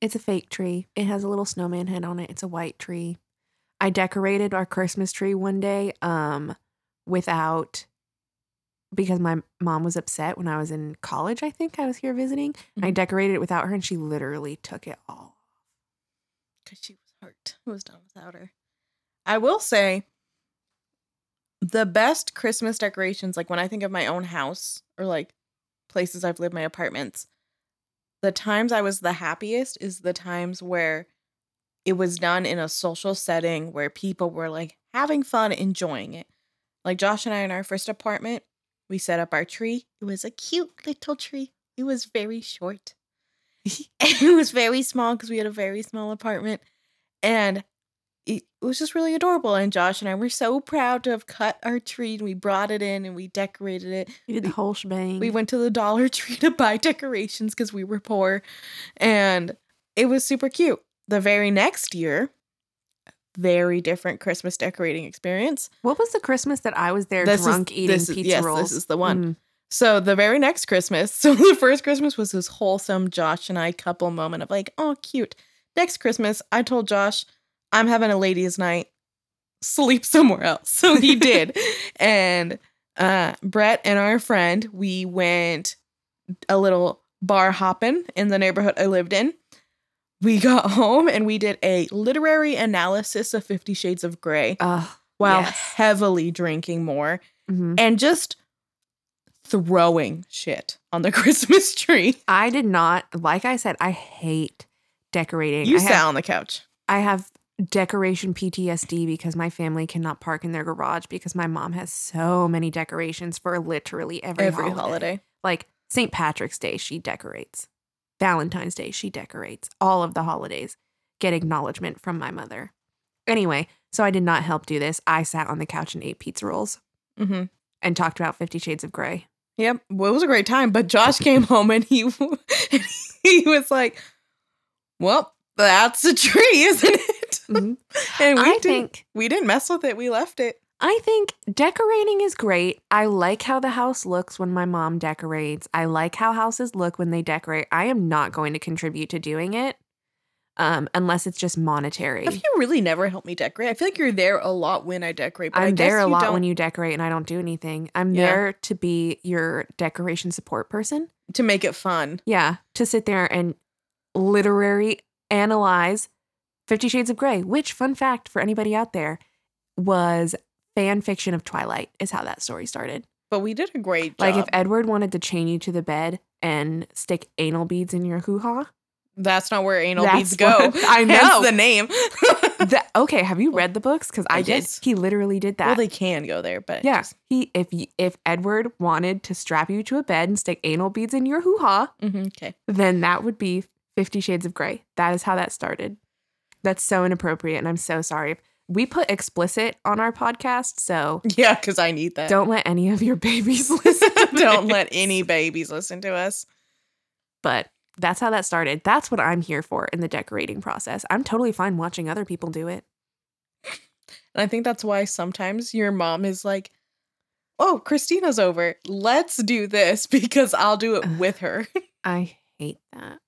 It's a fake tree. It has a little snowman head on it. It's a white tree. I decorated our Christmas tree one day um without because my mom was upset when I was in college, I think I was here visiting. I Mhm. decorated it without her and she literally took it all. Off. Because she was hurt. It was done without her. I will say the best Christmas decorations, like when I think of my own house or like places I've lived, my apartments, the times I was the happiest is the times where it was done in a social setting where people were like having fun, enjoying it. Like Josh and I in our first apartment, we set up our tree. It was a cute little tree. It was very short. it was very small because we had a very small apartment. And it was just really adorable. And Josh and I were so proud to have cut our tree and we brought it in and we decorated it. We did the whole shebang. We went to the Dollar Tree to buy decorations because we were poor. And it was super cute. The very next year, very different Christmas decorating experience. What was the Christmas that I was there This is- drunk eating this is- pizza yes, rolls? this is the one. Mm. So the very next Christmas, so the first Christmas was this wholesome Josh and I couple moment of like, oh, cute. Next Christmas, I told Josh, I'm having a ladies' night. Sleep somewhere else. So he did. and uh Brett and our friend, we went a little bar hopping in the neighborhood I lived in. We got home and we did a literary analysis of Fifty Shades of Grey Ugh, while yes. heavily drinking more mhm. and just throwing shit on the Christmas tree. I did not, like I said, I hate decorating. You I sat have, on the couch. I have decoration PTSD because my family cannot park in their garage because my mom has so many decorations for literally every, Every holiday. holiday. Like St. Patrick's Day, she decorates. Valentine's Day, she decorates. All of the holidays get acknowledgement from my mother. Anyway, so I did not help do this. I sat on the couch and ate pizza rolls hmm and talked about Fifty Shades of Grey. Yep. Well, it was a great time. But Josh came home and he he was like, "Well, that's a tree, isn't it?" Mhm. and we I didn't. think we didn't mess with it. We left it. I think decorating is great. I like how the house looks when my mom decorates. I like how houses look when they decorate. I am not going to contribute to doing it. um, unless it's just monetary. Have you really never helped me decorate? I feel like you're there a lot when I decorate. But I I'm guess there a lot don't, when you decorate and I don't do anything. I'm Yeah. there to be your decoration support person. to make it fun. Yeah, to sit there and literary analyze Fifty Shades of Grey, which, fun fact for anybody out there, was fan fiction of Twilight, is how that story started. But we did a great job. Like, if Edward wanted to chain you to the bed and stick anal beads in your hoo ha, that's not where anal beads go. what- I Hence know. the name. that, okay, have you read the books? Because I did. Yes. He literally did that. well, they can go there, but yeah, just- he if if Edward wanted to strap you to a bed and stick anal beads in your hoo ha, Mhm, okay. then that would be Fifty Shades of Grey. That is how that started. That's so inappropriate, and I'm so sorry. We put explicit on our podcast, so Yeah, because I need that. don't let any of your babies listen. to don't let any babies listen to us. But that's how that started. That's what I'm here for in the decorating process. I'm totally fine watching other people do it. And I think that's why sometimes your mom is like, "Oh, Christina's over. Let's do this because I'll do it with her." I hate that.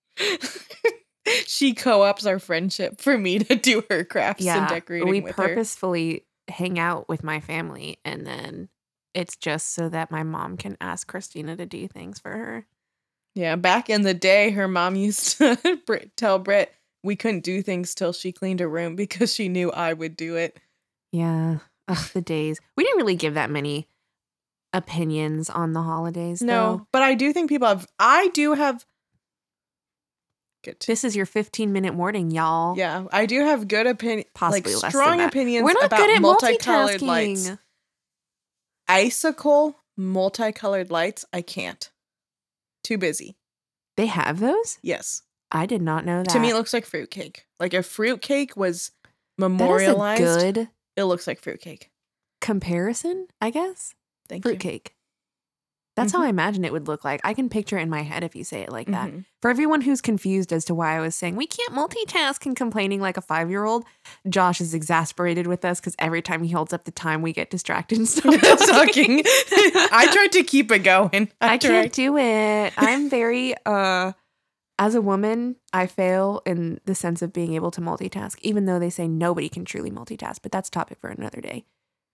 she co-ops our friendship for me to do her crafts and Yeah, decorating we with her. purposefully hang out with my family, and then it's just so that my mom can ask Christina to do things for her. Yeah, back in the day, her mom used to tell Britt we couldn't do things till she cleaned her room because she knew I would do it. Yeah. Ugh, the days. We didn't really give that many opinions on the holidays. No, though. but I do think people have. I do have. Good. This is your 15 minute warning, y'all. Yeah, I do have good opinion, Possibly like less strong opinions We're not about good at multicolored multitasking. lights. Icicle multicolored lights, I can't. Too busy. They have those? Yes. I did not know that. To me, it looks like fruitcake. Like if fruitcake was memorialized, a good it looks like fruitcake. comparison, I guess. Thank you. Fruitcake. That's how I imagine it would look like. I can picture it in my head if you say it like that. Mhm. For everyone who's confused as to why I was saying we can't multitask and complaining like a five year old, Josh is exasperated with us because every time he holds up the time, we get distracted and stop Talking. I tried to keep it going. I tried. can't do it. I'm very uh as a woman, I fail in the sense of being able to multitask, even though they say nobody can truly multitask, but that's a topic for another day.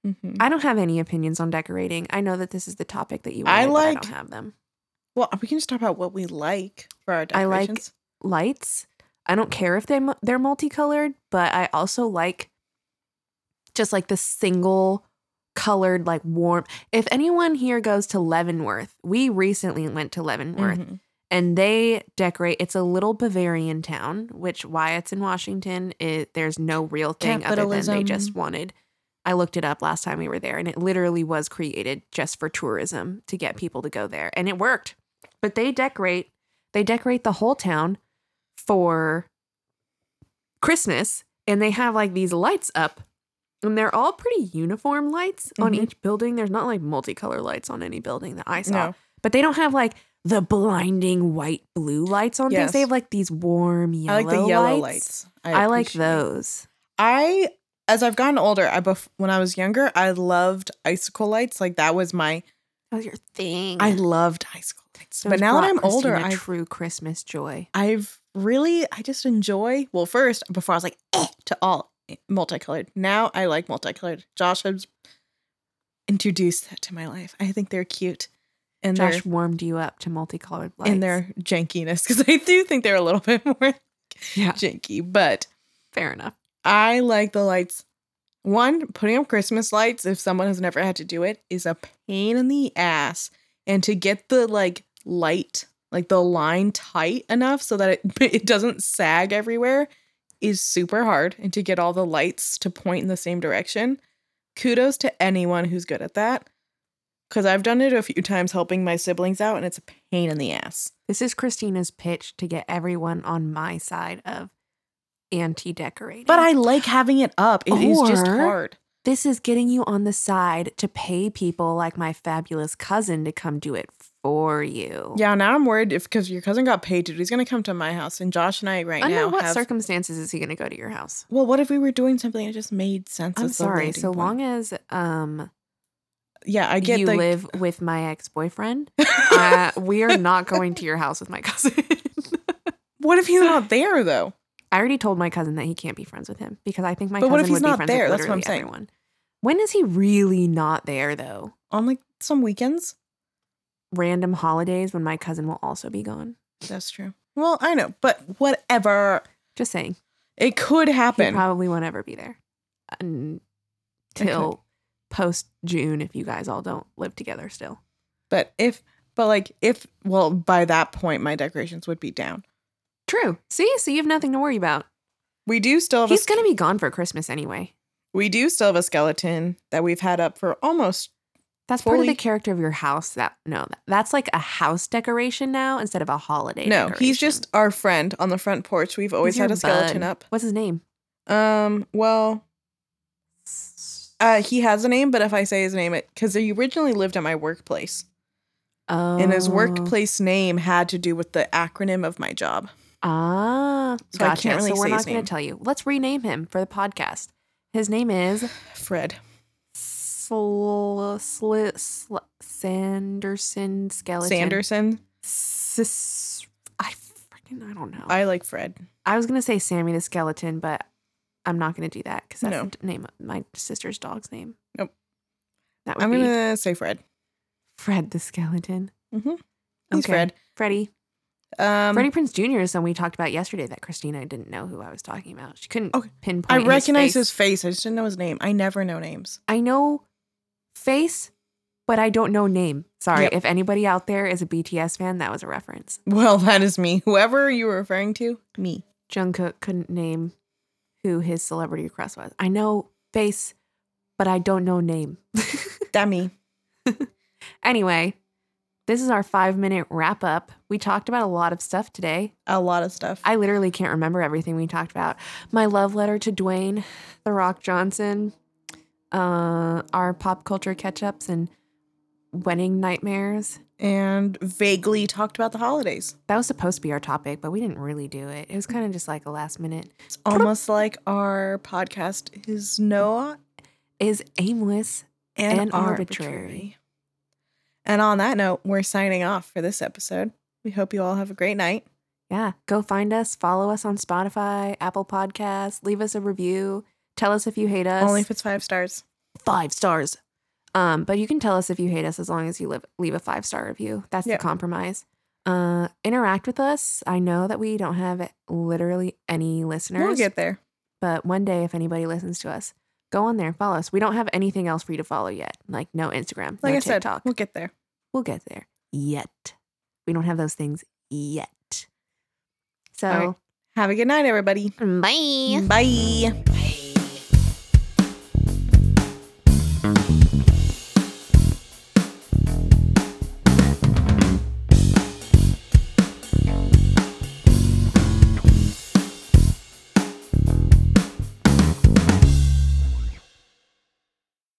Mhm. I don't have any opinions on decorating. I know that this is the topic that you I wanted, I like- don't have them. Well, we can just talk about what we like for our decorations. I like- Lights. I don't care if they they're multicolored, but I also like just like the single colored like warm. If anyone here goes to Leavenworth, we recently went to Leavenworth Mhm. and they decorate. It's a little Bavarian town, which why it's in Washington. It, there's no real thing other than they just wanted. I looked it up last time we were there, and it literally was created just for tourism to get people to go there, and it worked. But they decorate. They decorate the whole town for Christmas, and they have like these lights up. And they're all pretty uniform lights on Mhm. each building. There's not like multicolor lights on any building that I saw No. but they don't have like the blinding white blue lights on things. They have like these warm yellow I like the yellow lights. lights. I, like those. I as I've gotten older, I bef- when I was younger, I loved icicle lights. Like that was my That was your thing. I loved icicle lights. Those but now that I'm older, I've true Christmas joy. I've really I just enjoy. Well, first before I was like eh, to all multicolored. Now I like multicolored. Josh has introduced that to my life. I think they're cute, and Josh warmed you up to multicolored lights. and their jankiness because I do think they're a little bit more yeah, janky. But fair enough. I like the lights. One, putting up Christmas lights, if someone has never had to do it, is a pain in the ass. And to get the like light, like the line tight enough so that it, it doesn't sag everywhere is super hard. And to get all the lights to point in the same direction. Kudos to anyone who's good at that. Because I've done it a few times helping my siblings out, and it's a pain in the ass. This is Christina's pitch to get everyone on my side of anti-decorating. But I like having it up. It is just hard. this is getting you on the side to pay people like my fabulous cousin to come do it for you. Yeah, now I'm worried if because your cousin got paid to, he's gonna come to my house, and Josh and I right Under now what have. circumstances is he going to go to your house? well, what if we were doing something that just made sense? I'm sorry. So point? long as um yeah, I get you the live with my ex boyfriend, uh, we are not going to your house with my cousin. what if he's not there though? I already told my cousin that he can't be friends with him because I think my But cousin what if he's would be not friends there? with That's what I'm literally saying. everyone. When is he really not there though? On like some weekends. Random holidays when my cousin will also be gone. That's true. Well, I know, but whatever. Just saying. It could He happen. probably won't ever be there until post June if you guys all don't live together still. but if, but like if, well, by that point, my decorations would be down. True. See, so you have nothing to worry about. We do still have. He's a, gonna be gone for Christmas anyway. We do still have a skeleton that we've had up for almost. That's part of the character of your house. That no, that's like a house decoration now instead of a holiday. No, he's just our friend on the front porch. We've always He's had a skeleton bud. up. What's his name? Um. Well, uh, he has a name, but if I say his name, it because he originally lived at my workplace, Oh, and his workplace name had to do with the acronym of my job. Ah, So I gotcha. can't really so we're not going to tell you. Let's rename him for the podcast. His name is Fred. Sl- Sli- Sl- Sanderson Skeleton. Sanderson. Sis- I freaking I don't know. I like Fred. I was gonna say Sammy the skeleton, but I'm not gonna do that because that's No. the name of my sister's dog's name. Nope. That would I'm be gonna say Fred. Fred the skeleton. Mm-hmm. He's Fred. Freddie. Um, Freddie Prinze Jr. is someone we talked about yesterday that Christina didn't know who I was talking about. She couldn't Okay. pinpoint. I his recognize face. his face. I just didn't know his name. I never know names. I know face, but I don't know name. Sorry, Yep. if anybody out there is a BTS fan, that was a reference. Well, that is me. Whoever you were referring to, me. Jungkook couldn't name who his celebrity crush was. I know face, but I don't know name. That me. anyway, this is our five minute wrap up. We talked about a lot of stuff today. A lot of stuff. I literally can't remember everything we talked about. My love letter to Dwayne, The Rock Johnson, uh, our pop culture catch ups, and wedding nightmares. and vaguely talked about the holidays. That was supposed to be our topic, but we didn't really do it. It was kind of just like a last minute. It's almost like our podcast is no Is aimless. and, And arbitrary. arbitrary. And on that note, we're signing off for this episode. We hope you all have a great night. Yeah, go find us, follow us on Spotify, Apple Podcasts, leave us a review, tell us if you hate us. Only if it's five stars. five stars. Um, but you can tell us if you hate us as long as you live, leave a five star review. That's Yeah. the compromise. Uh, interact with us. I know that we don't have literally any listeners, We'll get there. but one day if anybody listens to us, go on there follow us. We don't have anything else for you to follow yet, like no Instagram, Like no I said, TikTok. we'll get there. we'll get there yet. We don't have those things yet. So right. Have a good night, everybody. Bye. Bye.